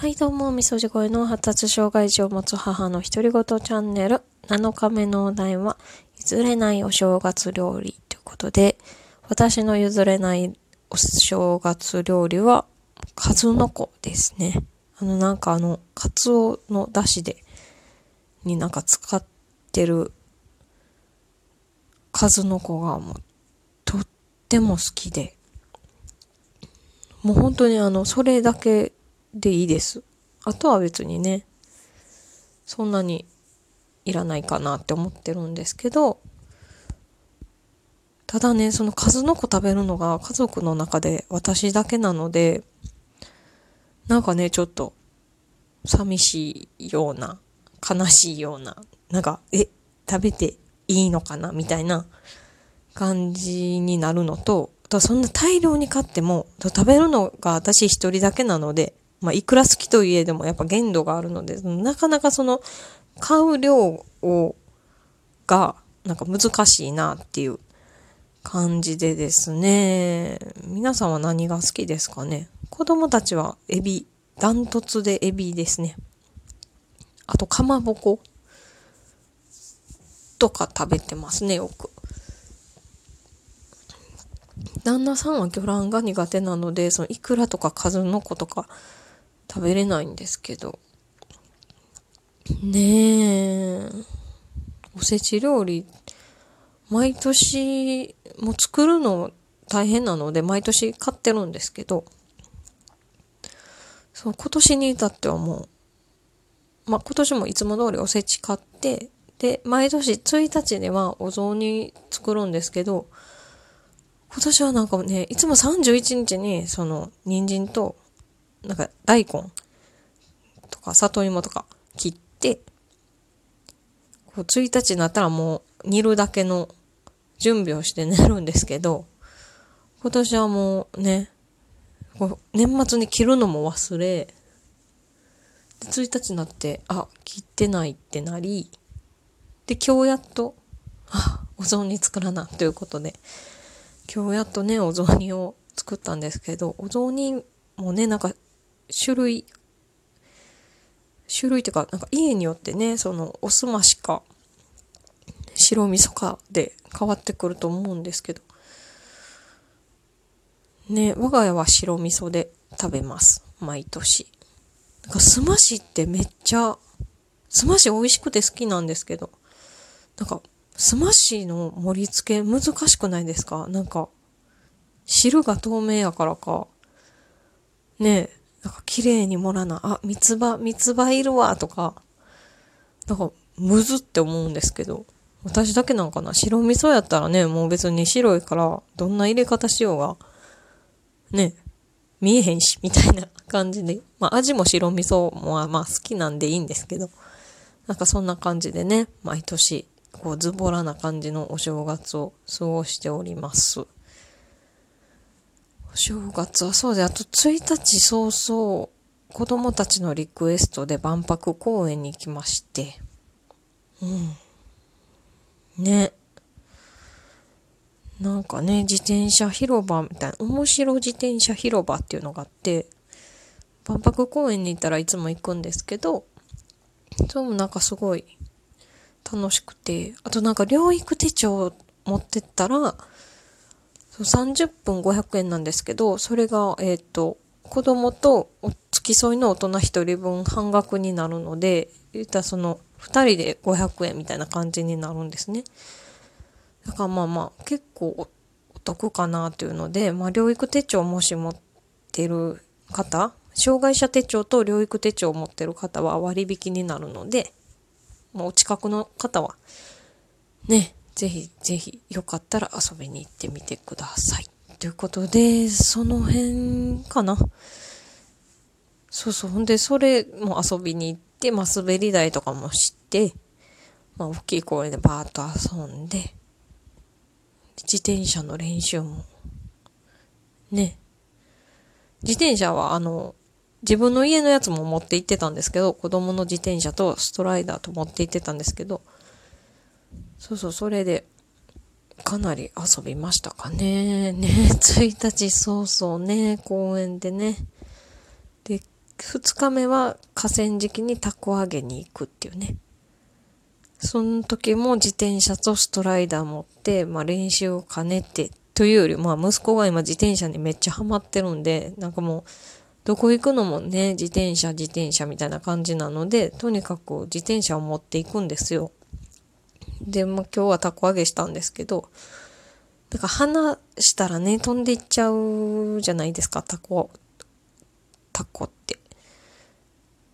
はい、どうも、みそじ声の発達障害児を持つ母の独り言チャンネル。7日目のお題は、譲れないお正月料理ということで、私の譲れないお正月料理は、数の子ですね。あの、なんかあの、カツオの出汁で、になんか使ってる数の子がもう、とっても好きで、もう本当にあの、それだけでいいです。あとは別にね、そんなにいらないかなって思ってるんですけど、ただね、その数の子食べるのが家族の中で私だけなので、なんかね、ちょっと寂しいような、悲しいような、なんか、え、食べていいのかなみたいな感じになるのと、そんな大量に買っても、食べるのが私一人だけなので、まあ、いくら好きといえどもやっぱ限度があるので、なかなかその、買う量を、が、なんか難しいなっていう感じでですね。皆さんは何が好きですかね？子供たちはエビ、ダントツでエビですね。あと、かまぼことか食べてますね、よく。旦那さんは魚卵が苦手なので、そのイクラとか数の子とか食べれないんですけど。ねえ。おせち料理、毎年、もう作るの大変なので、毎年買ってるんですけど、そう、今年に至ってはもう、まあ、今年もいつも通りおせち買って、で、毎年1日ではお雑煮作るんですけど、今年はなんかね、いつも31日に、その、人参と、なんか、大根とか、里芋とか切って、こう、1日になったらもう、煮るだけの準備をして寝るんですけど、今年はもうね、こう年末に切るのも忘れ、で1日になって、あ、切ってないってなり、で、今日やっと、あ、お雑煮作らな、ということで、今日やっとね、お雑煮を作ったんですけど、お雑煮もね、なんか、種類、種類っていうか、なんか家によってね、その、おすましか、白味噌かで変わってくると思うんですけど、ね、我が家は白味噌で食べます。毎年。なんかすましってめっちゃ、すまし美味しくて好きなんですけど、なんかスマッシーの盛り付け難しくないですか？なんか、汁が透明やからか、ねえ、なんか綺麗に盛らな、あ、三つ葉、三つ葉いるわ、とか、なんか、むずって思うんですけど、私だけなんかな白味噌やったらね、もう別に白いから、どんな入れ方しようが、ね、見えへんし、みたいな 感じで。まあ味も白味噌もまあ好きなんでいいんですけど、なんかそんな感じでね、毎年こうズボラな感じのお正月を過ごしております。お正月はそうで、あと1日早々、子供たちのリクエストで万博公園に行きまして、うん。ね。なんかね、自転車広場みたいな、面白自転車広場っていうのがあって、万博公園に行ったらいつも行くんですけど、それもなんかすごい楽しくて、あとなんか療育手帳持ってったら、30分500円なんですけど、それが、えっ、ー、と、子供と付き添いの大人1人分半額になるので、言ったらその2人で500円みたいな感じになるんですね。だからまあまあ結構お得かなっていうので、まあ療育手帳もし持ってる方、障害者手帳と療育手帳を持ってる方は割引になるので、もうお近くの方は、ね、ぜひぜひよかったら遊びに行ってみてください。ということで、その辺かな。そうそう。ほんで、それも遊びに行って、まあ、滑り台とかもして、まあ、大きい公園でバーッと遊んで、自転車の練習も、ね。自転車は、あの、自分の家のやつも持って行ってたんですけど、子供の自転車とストライダーと持って行ってたんですけど、そうそう、それで、かなり遊びましたかね。ね、1日早々ね、公園でね。で、2日目は河川敷にタコ揚げに行くっていうね。その時も自転車とストライダー持って、まあ練習を兼ねて、というより、まあ息子が今自転車にめっちゃハマってるんで、なんかもう、どこ行くのもね、自転車、自転車みたいな感じなので、とにかく自転車を持っていくんですよ。で、まあ今日はタコ揚げしたんですけど、だから離したらね、飛んでいっちゃうじゃないですか、タコ。タコって。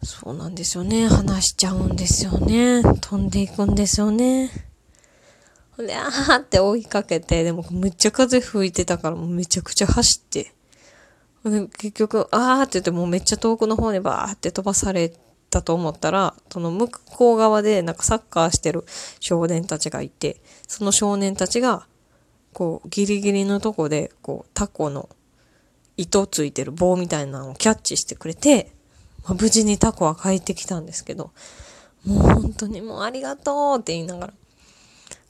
そうなんですよね。離しちゃうんですよね。飛んでいくんですよね。ほんで、あーって追いかけて、でもめっちゃ風吹いてたからもうめちゃくちゃ走って。結局、あーって言ってもうめっちゃ遠くの方にバーって飛ばされたと思ったら、その向こう側でなんかサッカーしてる少年たちがいて、その少年たちが、こう、ギリギリのとこで、こう、タコの糸ついてる棒みたいなのをキャッチしてくれて、まあ、無事にタコは帰ってきたんですけど、もう本当にもうありがとうって言いながら、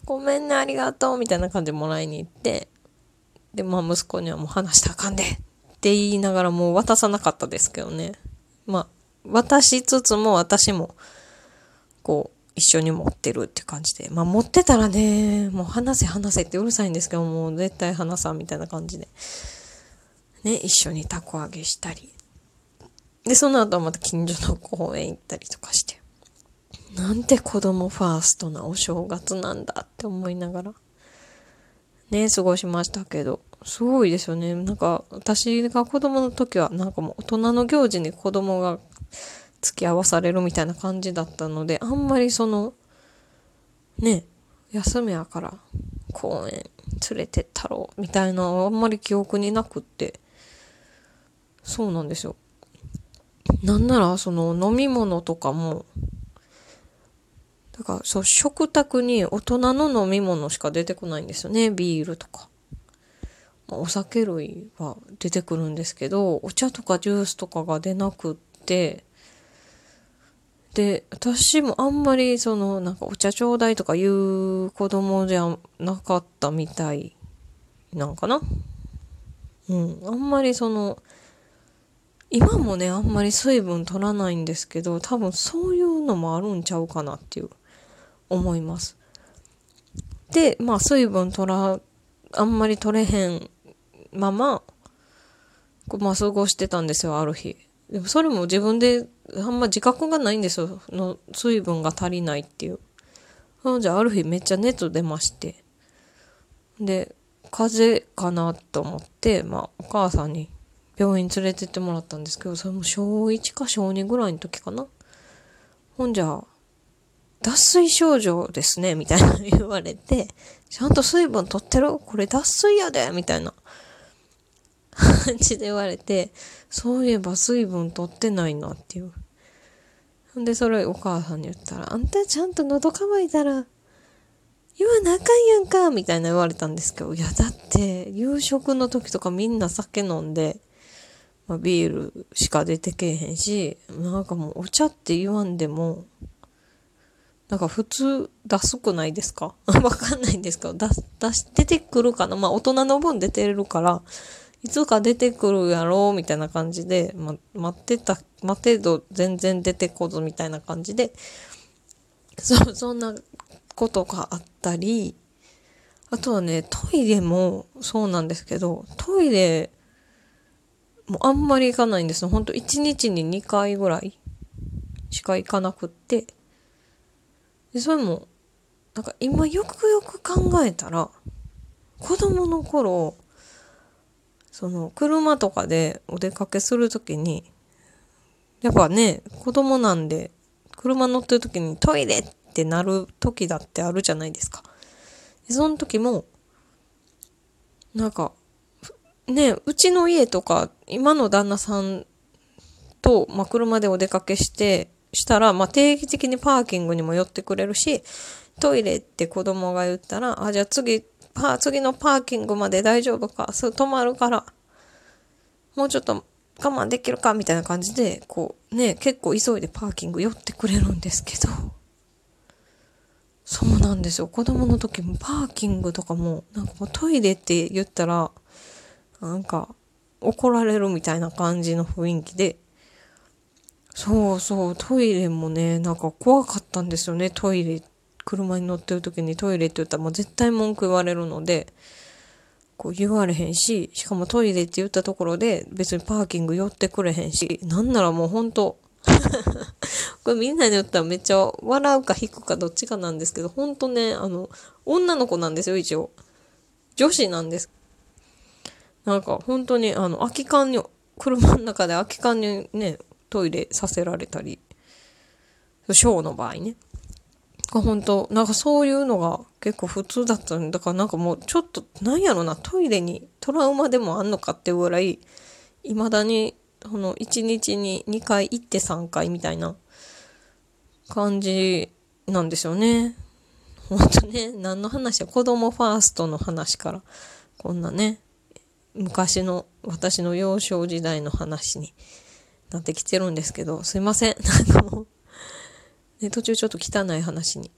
ごめんね、ありがとうみたいな感じでもらいに行って、で、まあ息子にはもう話したらあかんでって言いながらもう渡さなかったですけどね。まあ、渡しつつも私も、こう、一緒に持ってるって感じで。まあ持ってたらね、もう話せ話せってうるさいんですけど、もう絶対話さんみたいな感じで。ね、一緒にたこ揚げしたり。で、その後はまた近所の公園行ったりとかして。なんて子供ファーストなお正月なんだって思いながら、ね、過ごしましたけど、すごいですよね。なんか、私が子供の時は、なんかもう大人の行事に子供が付き合わされるみたいな感じだったので、あんまりその、ね、休みやから公園連れてったろうみたいなあんまり記憶になくって、そうなんですよ。なんなら、その飲み物とかも、だから、そう、食卓に大人の飲み物しか出てこないんですよね。ビールとか。お酒類は出てくるんですけど、お茶とかジュースとかが出なくって、で、私もあんまりその、なんかお茶ちょうだいとか言う子供じゃなかったみたいなんかな。うん。あんまりその、今もね、あんまり水分取らないんですけど、多分そういうのもあるんちゃうかなっていう、思います。で、まあ水分取ら、あんまり取れへんまま、こうまあ過ごしてたんですよ、ある日。でもそれも自分であんま自覚がないんですよ。の水分が足りないっていう。じゃあある日めっちゃ熱出まして。で、風邪かなと思って、まあお母さんに病院連れてってもらったんですけど、それも小1か小2ぐらいの時かな。ほんじゃ、脱水症状ですね、みたいな 言われて、ちゃんと水分取ってる？これ脱水やでみたいな感じで言われて、そういえば水分取ってないなっていう。ほんで、それお母さんに言ったら、あんたちゃんと喉乾いたら、言わなあかんやんかみたいな言われたんですけど、いや、だって、夕食の時とかみんな酒飲んで、まあ、ビールしか出てけえへんし、なんかもうお茶って言わんでも、なんか普通出すくないですか？わかんないんですけど、出、出し、出てくるかな？まあ大人の分出てるから、いつか出てくるやろうみたいな感じで、ま、待ってた、待てど全然出てこずみたいな感じで、そ、そんなことがあったり、あとはね、トイレもそうなんですけど、トイレもあんまり行かないんですよ。ほんと1日に2回ぐらいしか行かなくって。で、それも、なんか今よくよく考えたら、子供の頃、その車とかでお出かけするときに、やっぱね、子供なんで、車乗ってる時にトイレってなる時だってあるじゃないですか。でその時も、なんか、ね、うちの家とか、今の旦那さんと、まあ、車でお出かけして、したら、まあ、定期的にパーキングにも寄ってくれるし、トイレって子供が言ったら、あ、じゃあ次、パ次のパーキングまで大丈夫か、すぐ止まるから、もうちょっと我慢できるか、みたいな感じで、こう、ね、結構急いでパーキング寄ってくれるんですけど、そうなんですよ。子供の時もパーキングとかも、なんかもうトイレって言ったら、なんか怒られるみたいな感じの雰囲気で、そうそう、トイレもね、なんか怖かったんですよね、トイレって。車に乗ってる時にトイレって言ったらもう絶対文句言われるので、こう言われへんし、しかもトイレって言ったところで別にパーキング寄ってくれへんし、なんならもうほんと、これみんなに言ったらめっちゃ笑うか引くかどっちかなんですけど、ほんとね、あの、女の子なんですよ、一応。女子なんです。なんか本当にあの空き缶に、車の中で空き缶にね、トイレさせられたり、ショーの場合ね。が本当なんかそういうのが結構普通だったんだからなんかもうちょっとなんやろなトイレにトラウマでもあんのかっていうぐらい未だにこの1日に2回行って3回みたいな感じなんですよね。ほんとね、何の話や子供ファーストの話からこんなね、昔の私の幼少時代の話になってきてるんですけど、すいません。なんかもう、ね、途中ちょっと汚い話に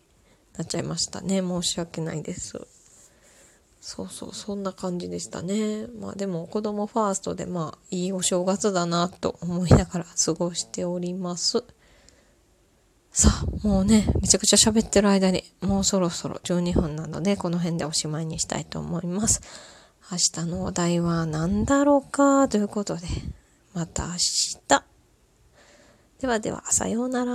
なっちゃいましたね。申し訳ないです。そうそう、そんな感じでしたね。まあでも子供ファーストでまあいいお正月だなと思いながら過ごしております。さあ、もうね、めちゃくちゃ喋ってる間にもうそろそろ12分なのでこの辺でおしまいにしたいと思います。明日のお題は何だろうか？ということで、また明日。ではでは、さようなら。